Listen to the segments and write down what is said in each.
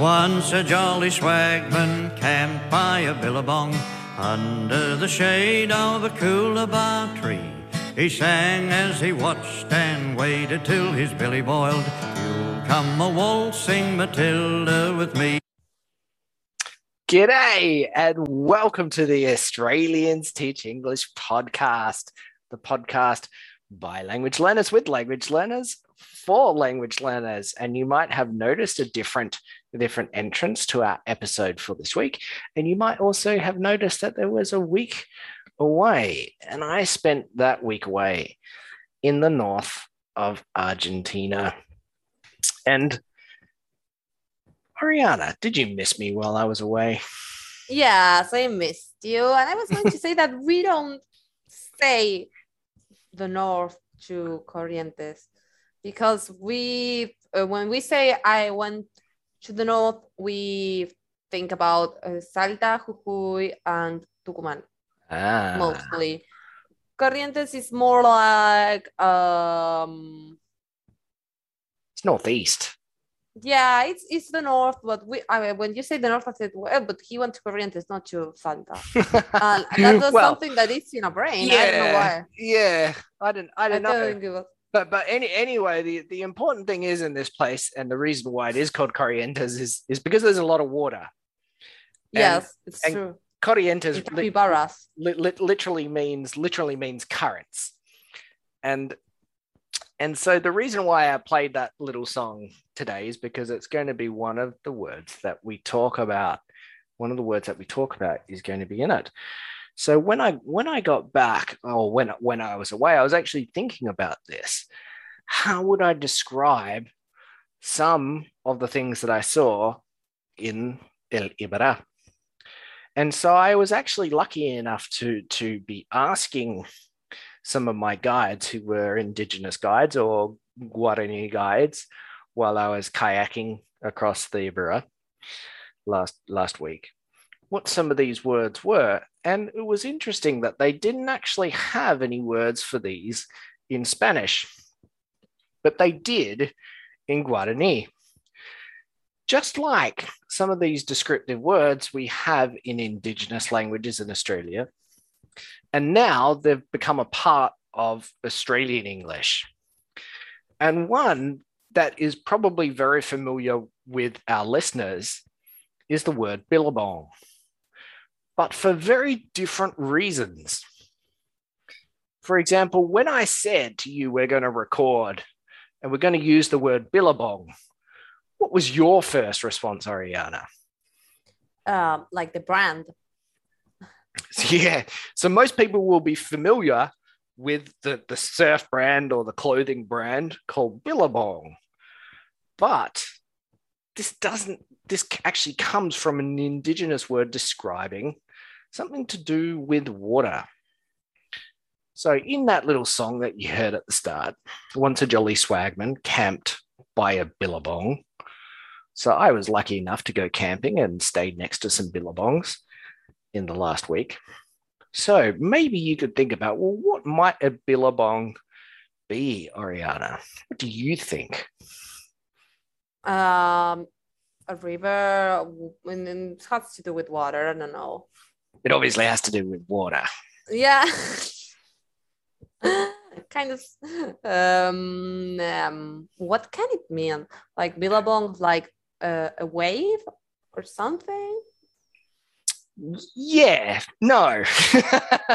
Once a jolly swagman camped by a billabong under the shade of a coolabah tree. He sang as he watched and waited till his billy boiled. You'll come a waltzing Matilda with me. G'day and welcome to the Australians Teach English podcast, the podcast by language learners with language learners for language learners. And you might have noticed a different, a different entrance to our episode for this week. And you might also have noticed that there was a week away. And I spent that week away in the north of Argentina. And Ariana, did you miss me while I was away? Yes, I missed you. And I was going to say that we don't say the north to Corrientes because we, uh, when we say I went to the north, we think about uh, Salta, Jujuy, and Tucumán Ah, mostly. Corrientes is more like um it's northeast. yeah, it's it's the north, but we I mean, when you say the north, I said well, but he went to Corrientes, not to Salta. Uh, that was Well, something that is in our brain. I don't know why. yeah. I don't I I didn't know. don't But but any anyway, the, the important thing is in this place, and the reason why it is called Corrientes is is because there's a lot of water. And Yes, it's and true. Corrientes li- li- li- literally means literally means currents, and and so the reason why I played that little song today is because it's going to be one of the words that we talk about. One of the words that we talk about is going to be in it. So when I when I got back, or when when I was away, I was actually thinking about this. How would I describe some of the things that I saw in El Ibera? And so I was actually lucky enough to to be asking some of my guides who were indigenous guides or Guarani guides while I was kayaking across the Ibera last last week what some of these words were. And it was interesting that they didn't actually have any words for these in Spanish, but they did in Guarani. Just like some of these descriptive words we have in Indigenous languages in Australia, and now they've become a part of Australian English. And one that is probably very familiar with our listeners is the word billabong but for very different reasons. For example, when I said to you, we're going to record and we're going to use the word billabong, what was your first response, Ariana? Um, like the brand. Yeah, so most people will be familiar with the, the surf brand or the clothing brand called Billabong. But this doesn't, this actually comes from an indigenous word describing something to do with water. So, in that little song that you heard at the start, once a jolly swagman camped by a billabong. So, I was lucky enough to go camping and stayed next to some billabongs in the last week. So, maybe you could think about well, what might a billabong be, Oriana? What do you think? Um, a river, and it has to do with water. I don't know. It obviously has to do with water. Yeah. kind of um, um what can it mean like billabong like uh, a wave or something Yeah, no.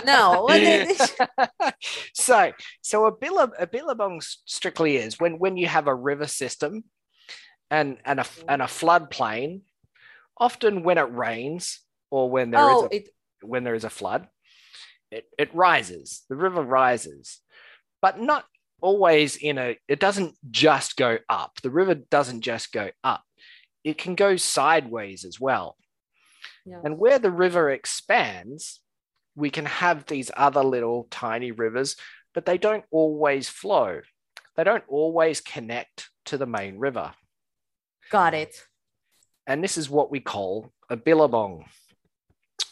No, what is it? so, so a billab a billabong strictly is when when you have a river system and and a and a floodplain. Often, when it rains or when there is oh a, it when there is a flood, it it rises. The river rises, but not always in a. It doesn't just go up. The river doesn't just go up. It can go sideways as well. yeah. And where the river expands, we can have these other little tiny rivers, but they don't always flow. They don't always connect to the main river. got it And this is what we call a billabong.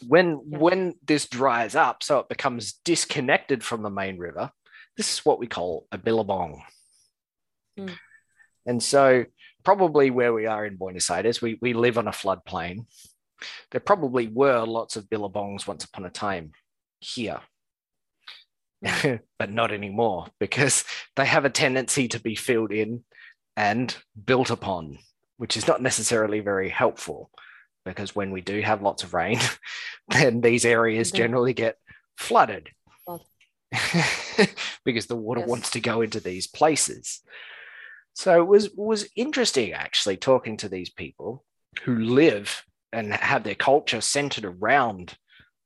When, Yeah. when this dries up, so it becomes disconnected from the main river, this is what we call a billabong. Hmm. And so probably where we are in Buenos Aires, we, we live on a floodplain. There probably were lots of billabongs once upon a time here, but not anymore because they have a tendency to be filled in and built upon, which is not necessarily very helpful because when we do have lots of rain, then these areas generally get flooded Flood. because the water Yes. wants to go into these places. So it was was interesting actually talking to these people who live and have their culture centered around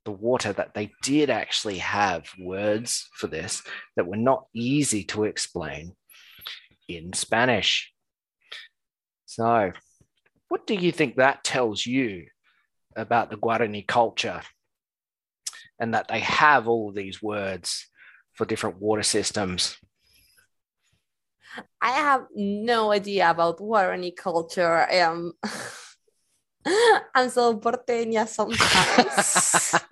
the water that they did actually have words for this that were not easy to explain in Spanish. So, what do you think that tells you about the Guarani culture and that they have all these words for different water systems? I have no idea about Guarani culture. Am I'm so porteña sometimes.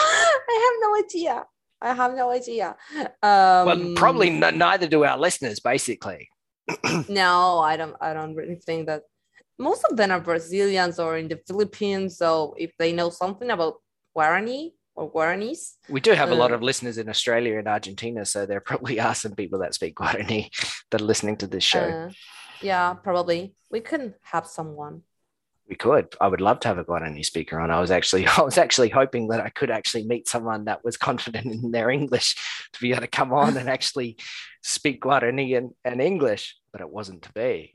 I have no idea. I have no idea. Um, well, probably n- neither do our listeners, basically. no. I don't. I don't really think that. Most of them are Brazilians or in the Philippines. So if they know something about Guarani or Guaranis, We do have a lot Uh, of listeners in Australia and Argentina, so there probably are some people that speak Guarani that are listening to this show. uh, yeah, probably we can have someone. We could. I would love to have a Guarani speaker on. I was actually, I was actually hoping that I could actually meet someone that was confident in their English to be able to come on and actually speak Guarani and, and English, but it wasn't to be.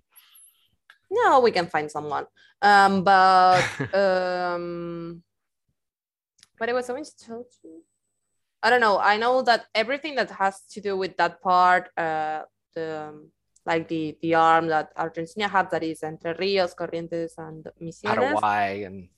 No, we can find someone. Um, but um, what I was going to tell you, I don't know. I know that everything that has to do with that part, uh, the like the the arm that Argentina had, that is Entre Rios, Corrientes, and Misiones. Paraguay and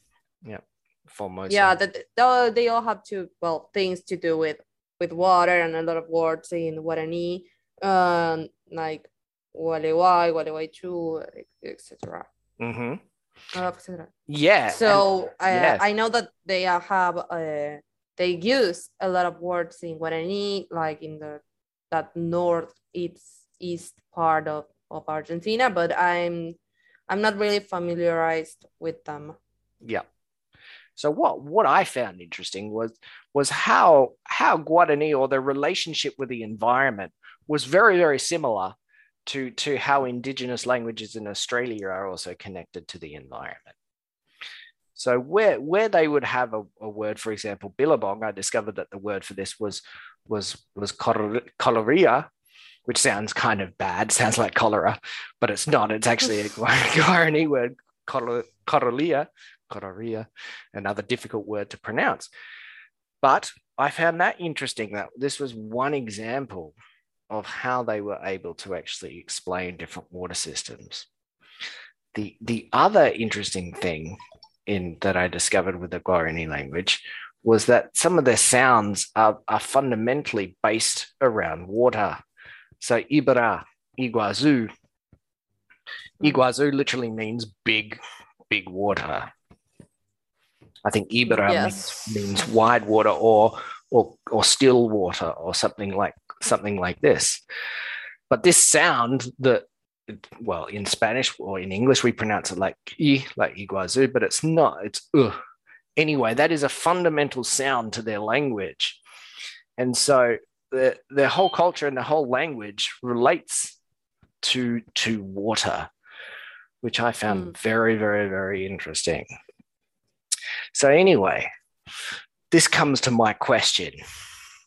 yeah, Formosa. Yeah, that they, they all have to well things to do with with water and a lot of words in Guarani, um, like Gualeguay, Gualeguaychú, etc. hmm etc. Yeah. and- So I yes. I know that they have uh, they use a lot of words in Guarani, like in the that north northeast east part of, of Argentina, but I'm I'm not really familiarized with them. Yeah. So what what I found interesting was was how how Guarani or the relationship with the environment was very very similar to to how indigenous languages in Australia are also connected to the environment. So where where they would have a, a word, for example, billabong, I discovered that the word for this was was was cholera, which sounds kind of bad, sounds like cholera, but it's not. It's actually a Guarani word, cholera, cholera, another difficult word to pronounce. But I found that interesting that this was one example of how they were able to actually explain different water systems. The, the other interesting thing in that I discovered with the Guarani language was that some of their sounds are, are fundamentally based around water. So Ibera, Iguazu, Iguazu literally means big, big water. I think Ibera Yes. means, means wide water or or or still water or something like something like this. But this sound that well in Spanish or in English we pronounce it like i like iguazu, but it's not. It's uh. Anyway, that is a fundamental sound to their language, and so the, their whole culture and the whole language relates to to water, which I found mm. very very very interesting. So anyway, this comes to my question.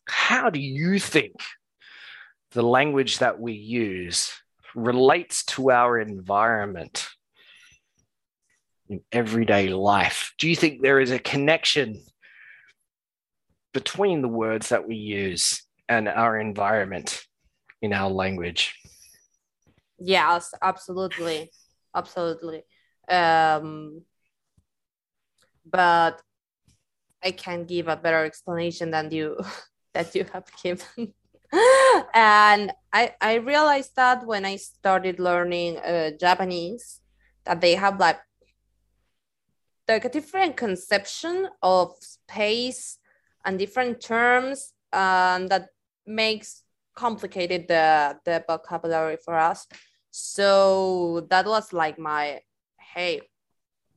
How do you think the language that we use relates to our environment in everyday life? Do you think there is a connection between the words that we use and our environment in our language? Yes, absolutely, absolutely. Um, but I can't give a better explanation than you that you have given. and I I realized that when I started learning uh, Japanese, that they have like like a different conception of space and different terms, um, that makes complicated the the vocabulary for us So that was like my hey,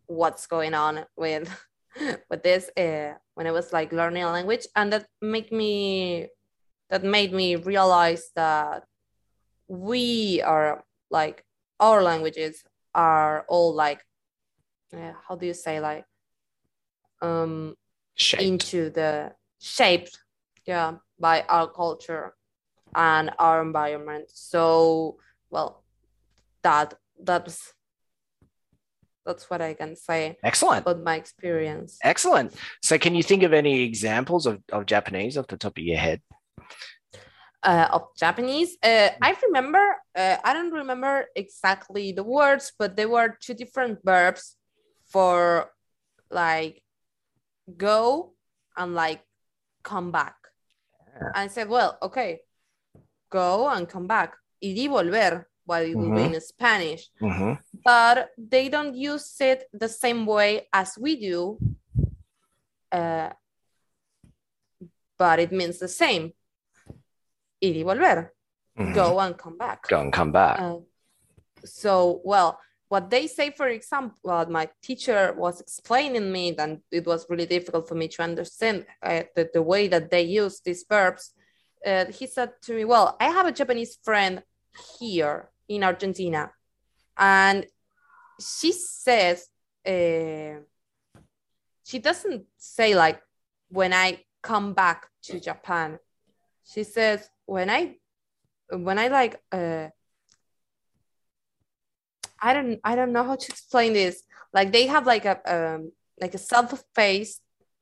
what's going on with with this uh, when I was like learning a language, and that make me that made me realize that we are like our languages are all like uh, how do you say like um Shaped. into the shaped yeah by our culture and our environment so well that that's that's what i can say Excellent. about my experience Excellent. So, can you think of any examples of, of Japanese off the top of your head? uh, of japanese uh, i remember uh, i don't remember exactly the words but there were two different verbs for like go and like come back. I said, well, okay, go and come back. Ir y volver, what it will be in Spanish. Mm-hmm. But they don't use it the same way as we do. Uh, but it means the same. Ir y volver, go and come back. Mm-hmm. Go and come back. Uh, so, well, what they say, for example, my teacher was explaining me, and it was really difficult for me to understand uh, the, the way that they use these verbs. Uh, he said to me, Well, I have a Japanese friend here in Argentina, and she says, uh, she doesn't say like when I come back to Japan. She says, when I, when I like, uh, I don't I don't know how to explain this. Like they have like a um like a self face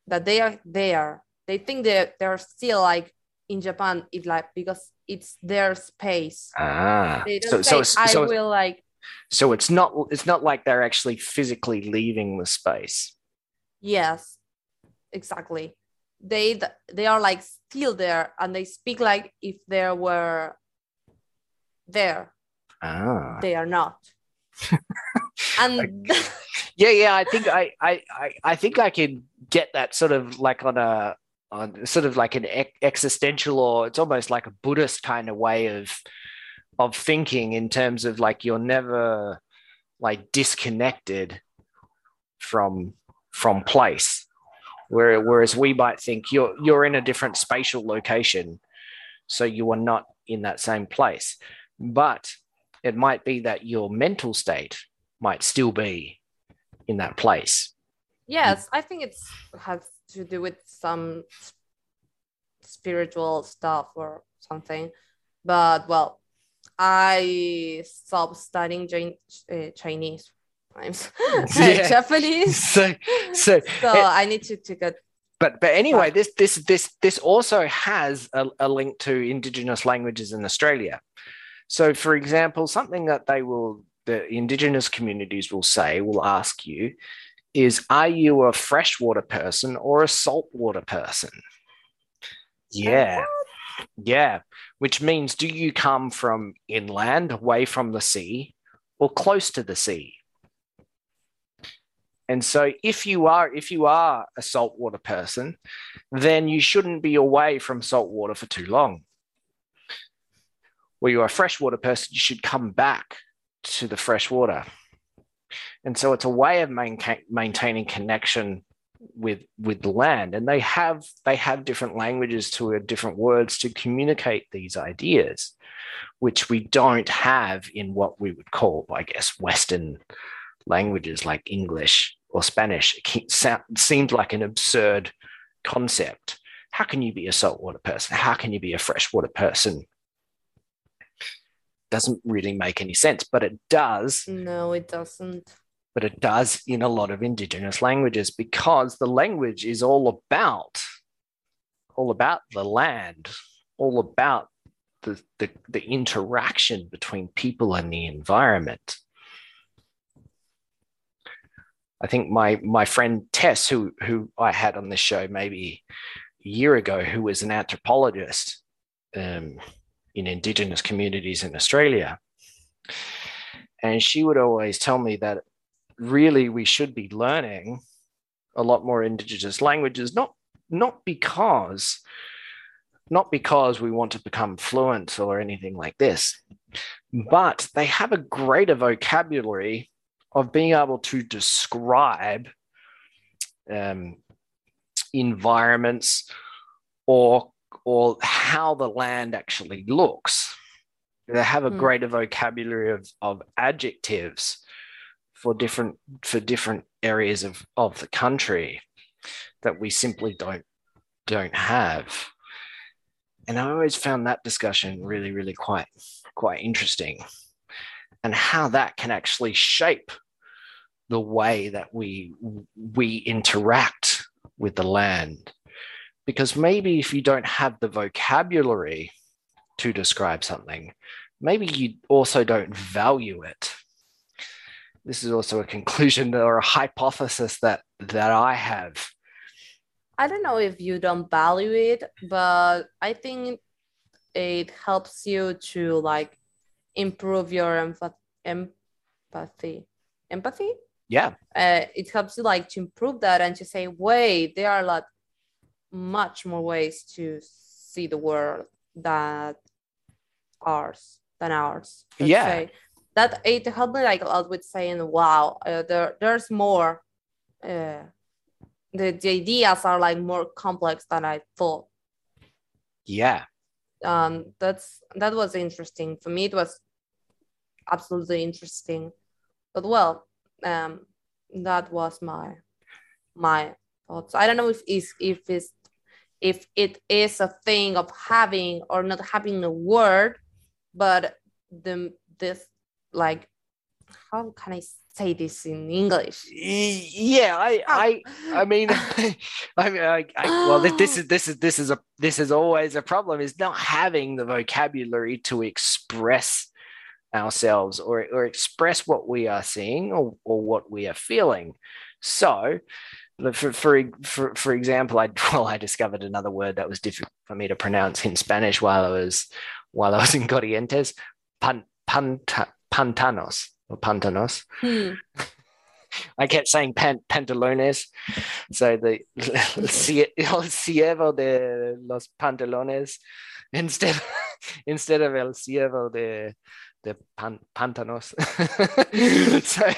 that they are there. They think that they're still like in Japan if like because it's their space. ah. So, so, it's- I so, will like so it's not it's not like they're actually physically leaving the space. yes, exactly. They they are like still there and they speak like if they were there. Ah. They are not. Um, and Yeah, yeah. I think I, I, I, I think I can get that sort of like on a, on sort of like an existential or it's almost like a Buddhist kind of way of, of thinking in terms of like you're never like disconnected from from place. Where, whereas we might think you're you're in a different spatial location, so you are not in that same place. But it might be that your mental state might still be in that place. Yes, I think it has to do with some spiritual stuff or something. But well, I stopped studying uh, Chinese times, Yeah. Japanese. So, so, So it- I need to to get but but anyway, this this this this also has a, a link to Indigenous languages in Australia. So, for example, something that they will the Indigenous communities will say will ask you is, "Are you a freshwater person or a saltwater person?" Yeah. Yeah, which means do you come from inland, away from the sea, or close to the sea? And so if you are if you are a saltwater person, then you shouldn't be away from saltwater for too long. Where you're a freshwater person, you should come back to the fresh water. And so it's a way of maintain, maintaining connection with with the land. And they have they have different languages to different words to communicate these ideas which we don't have in what we would call i guess western languages like english or spanish. It seems like an absurd concept. How can you be a saltwater person? How can you be a freshwater person doesn't really make any sense but it does no, it doesn't. but it does in a lot of indigenous languages because the language is all about all about the land all about the, the, the interaction between people and the environment i think my my friend tess who who i had on this show maybe a year ago who was an anthropologist um, in indigenous communities in australia. And she would always tell me that really we should be learning a lot more indigenous languages not not because not because we want to become fluent or anything like this but they have a greater vocabulary of being able to describe um, environments or or how the land actually looks. They have a Hmm. greater vocabulary of, of adjectives for different for different areas of, of the country that we simply don't don't have. And I always found that discussion really, really quite quite interesting. And how that can actually shape the way that we we interact with the land because maybe if you don't have the vocabulary to describe something maybe you also don't value it this is also a conclusion or a hypothesis that that i have I don't know if you don't value it, but I think it helps you to like improve your emph- empathy. Empathy? yeah Uh, it helps you like to improve that and to say, wait, there are like much more ways to see the world that ours than ours. Yeah. say. That it helped me like a lot with saying, wow, uh, there there's more. Uh, the, the ideas are like more complex than I thought. yeah Um, that's that was interesting for me. It was absolutely interesting, but well, um, that was my my thoughts. I don't know if is if it's if it is a thing of having or not having a word, but the this like how can I say this in English? Yeah i i i mean i mean I, I, well this, is this is this is a this is always a problem is not having the vocabulary to express ourselves or or express what we are seeing or, or what we are feeling so for, for for for example i well i discovered another word that was difficult for me to pronounce in spanish while i was while i was in corrientes pan, panta, pantanos or pantanos Hmm. I kept saying pan, pantalones. So the el ciervo de los pantalones instead instead of el ciervo de de pan, pantanos. so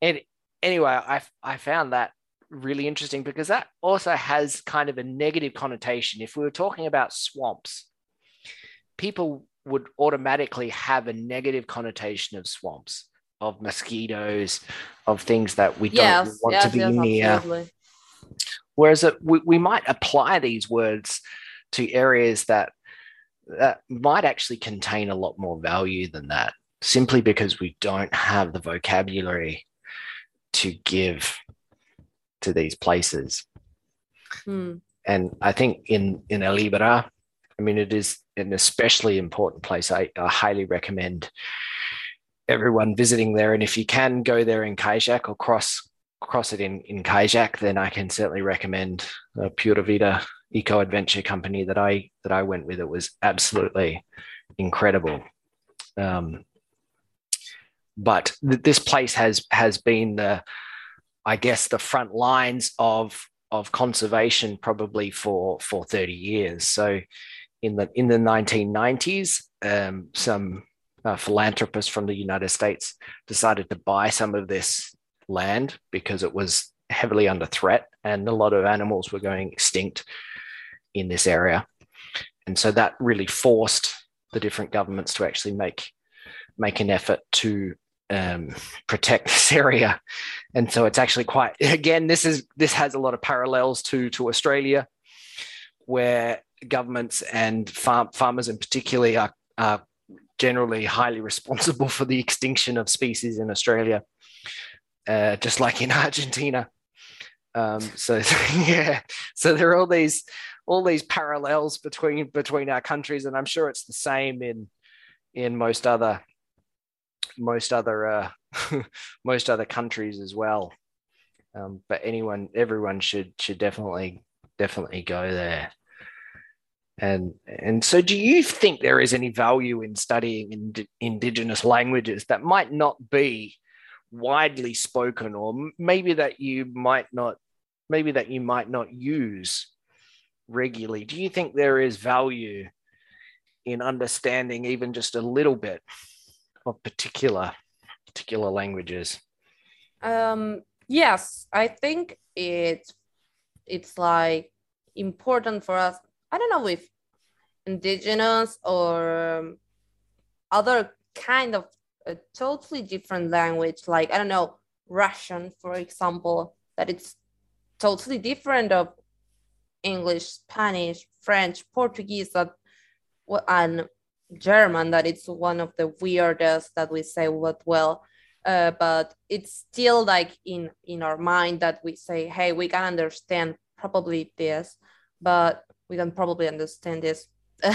and anyway, I I found that really interesting because that also has kind of a negative connotation. If we were talking about swamps, people would automatically have a negative connotation of swamps, of mosquitoes, of things that we don't want yes, to be yes, near. absolutely. Whereas it, we, we might apply these words to areas that that might actually contain a lot more value than that, simply because we don't have the vocabulary to give to these places. Hmm. And I think in in El Ibera, I mean, it is an especially important place. I, I highly recommend everyone visiting there. And if you can go there in Kajak or cross cross it in in Kajak, then I can certainly recommend uh, Pura Vida Eco Adventure Company that I that I went with. It was absolutely incredible. Um, but th- this place has has been the, I guess, the front lines of of conservation probably for for 30 years. So in the in the 1990s, um, some uh, philanthropists from the United States decided to buy some of this land because it was heavily under threat and a lot of animals were going extinct in this area. And so that really forced the different governments to actually make make an effort to um, protect this area. And so it's actually quite again, this is this has a lot of parallels to to Australia, where governments and farm, farmers in particular are, are generally highly responsible for the extinction of species in Australia, uh, just like in Argentina. Um, so yeah, so there are all these all these parallels between between our countries, and I'm sure it's the same in in most other most other uh, most other countries as well. Um, but anyone, everyone should should definitely definitely go there. And and so, do you think there is any value in studying ind- indigenous languages that might not be widely spoken, or maybe that you might not, maybe that you might not use regularly? Do you think there is value in understanding even just a little bit of particular particular languages? Um, yes, I think it's it's like important for us. I don't know if indigenous or um, other kind of a totally different language, like I don't know Russian, for example, that it's totally different of English, Spanish, French, Portuguese, that and German. That it's one of the weirdest that we say what well uh, but it's still like in in our mind that we say hey we can understand probably this but we can probably understand this.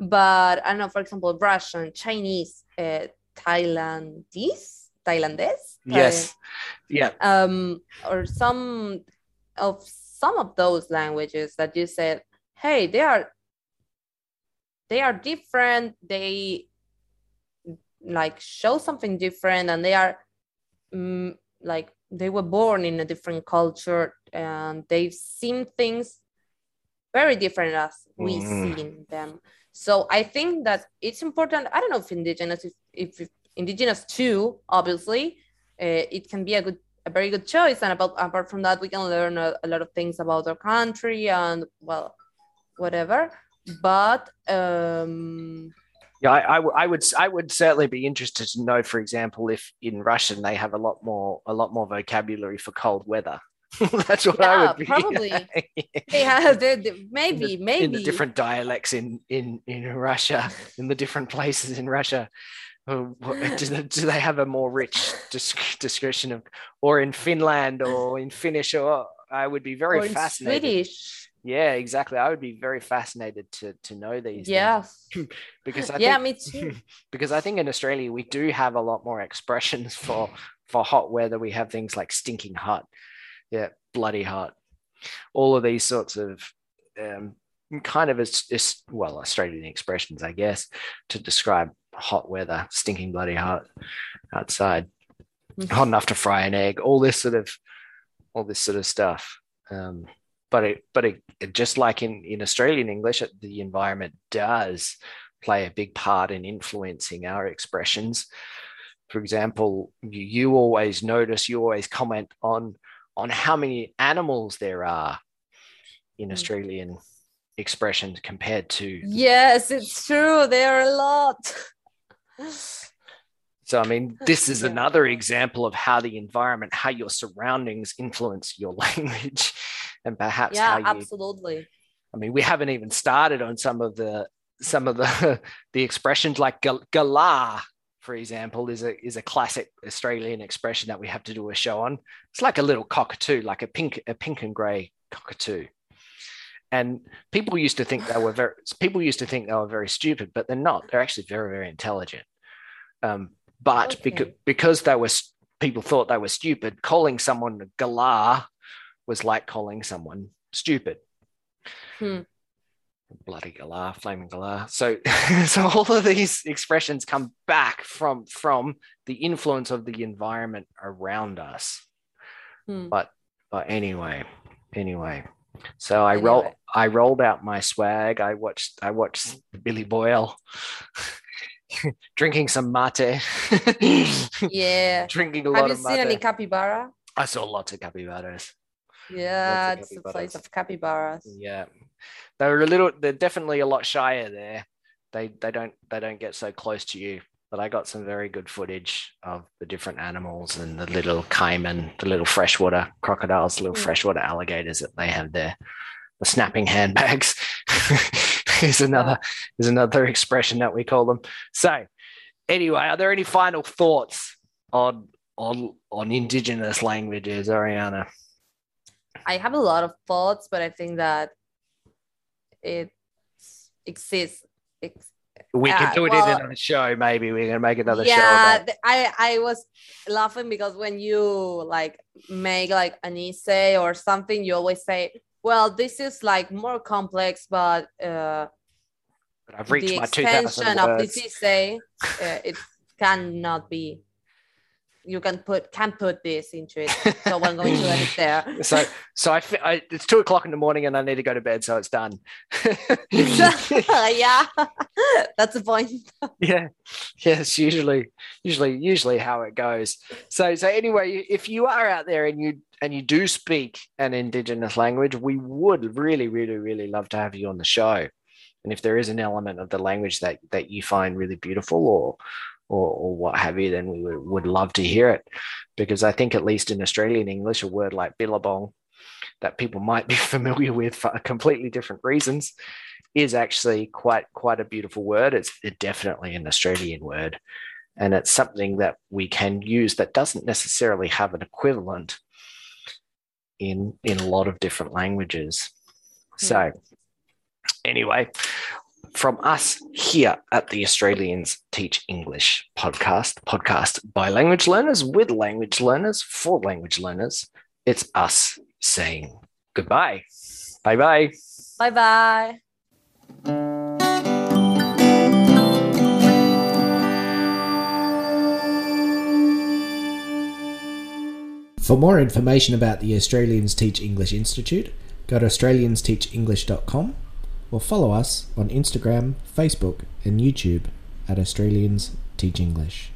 But i don't know for example russian chinese uh, thailandese thailandese? Yes. Yeah. Um or some of some of those languages that you said hey they are they are different they like show something different and they are mm, like they were born in a different culture and they've seen things very different as we mm. seen them so i think that it's important i don't know if indigenous if, if indigenous too obviously uh, it can be a good a very good choice and about apart from that we can learn a, a lot of things about our country and well whatever but um yeah, I, I, would I would certainly be interested to know, for example, if in Russian they have a lot more a lot more vocabulary for cold weather. That's what yeah, I would be. Probably. yeah, they, they, maybe, in the, maybe in the different dialects in in in Russia, in the different places in Russia. do, they, do they have a more rich description of, or in Finland or in Finnish? Or I would be very fascinated. Swedish yeah, exactly. I would be very fascinated to to know these. Yeah. because I yeah, think, me too. Because I think in Australia we do have a lot more expressions for for hot weather. We have things like stinking hot, yeah, bloody hot, all of these sorts of um, kind of as, as well Australian expressions, I guess, to describe hot weather, stinking bloody hot outside, mm-hmm. hot enough to fry an egg, all this sort of all this sort of stuff. Um, but it, but it, just like in, in Australian English, the environment does play a big part in influencing our expressions. For example, you, you always notice, you always comment on on how many animals there are in mm. Australian expressions compared to. Yes, it's true. There are a lot. So, I mean, this is another example of how the environment, how your surroundings influence your language and perhaps yeah, you, absolutely. I mean, we haven't even started on some of the some of the the expressions like galah, for example, is a is a classic Australian expression that we have to do a show on. It's like a little cockatoo, like a pink a pink and grey cockatoo. And people used to think they were very people used to think they were very stupid, but they're not. They're actually very very intelligent. Um, but okay. because because they were people thought they were stupid, calling someone galah was like calling someone stupid. Hmm. Bloody galah, flaming galah. So, so all of these expressions come back from from the influence of the environment around us. Hmm. But but anyway, anyway. So I anyway. roll I rolled out my swag. I watched I watched billy boil drinking some mate. yeah. drinking a lot of mate. Have you seen any capybara? I saw lots of capybaras. Yeah, it's a place of capybaras. Yeah, they're a little. They're definitely a lot shyer there. They they don't they don't get so close to you. But I got some very good footage of the different animals and the little caiman, the little freshwater crocodiles, the little mm. freshwater alligators that they have there. The snapping handbags is another is another expression that we call them. So, anyway, are there any final thoughts on on on indigenous languages, Ariana? I have a lot of thoughts, but I think that it exists. we can do it well, in a show. Maybe we're gonna make another yeah, show. Yeah, I I was laughing because when you like make like an essay or something, you always say, "Well, this is like more complex, but." uh but I've reached the my extension of this essay, uh, it cannot be you can put can put this into it. So I'm going to edit there. So so I, I it's two o'clock in the morning and I need to go to bed, so it's done. yeah, that's the point. yeah yes usually usually usually how it goes so so anyway if you are out there and you and you do speak an indigenous language we would really really really love to have you on the show and if there is an element of the language that that you find really beautiful or or, or what have you then we would, would love to hear it because i think at least in australian english a word like billabong that people might be familiar with for completely different reasons is actually quite quite a beautiful word. It's definitely an Australian word, and it's something that we can use that doesn't necessarily have an equivalent in in a lot of different languages. Hmm. So, anyway, from us here at the Australians Teach English podcast, podcast by language learners with language learners for language learners, it's us saying goodbye. Bye bye. Bye bye. For more information about the Australians Teach English Institute, go to australiansteachenglish.com or follow us on Instagram, Facebook, and YouTube at Australians Teach English.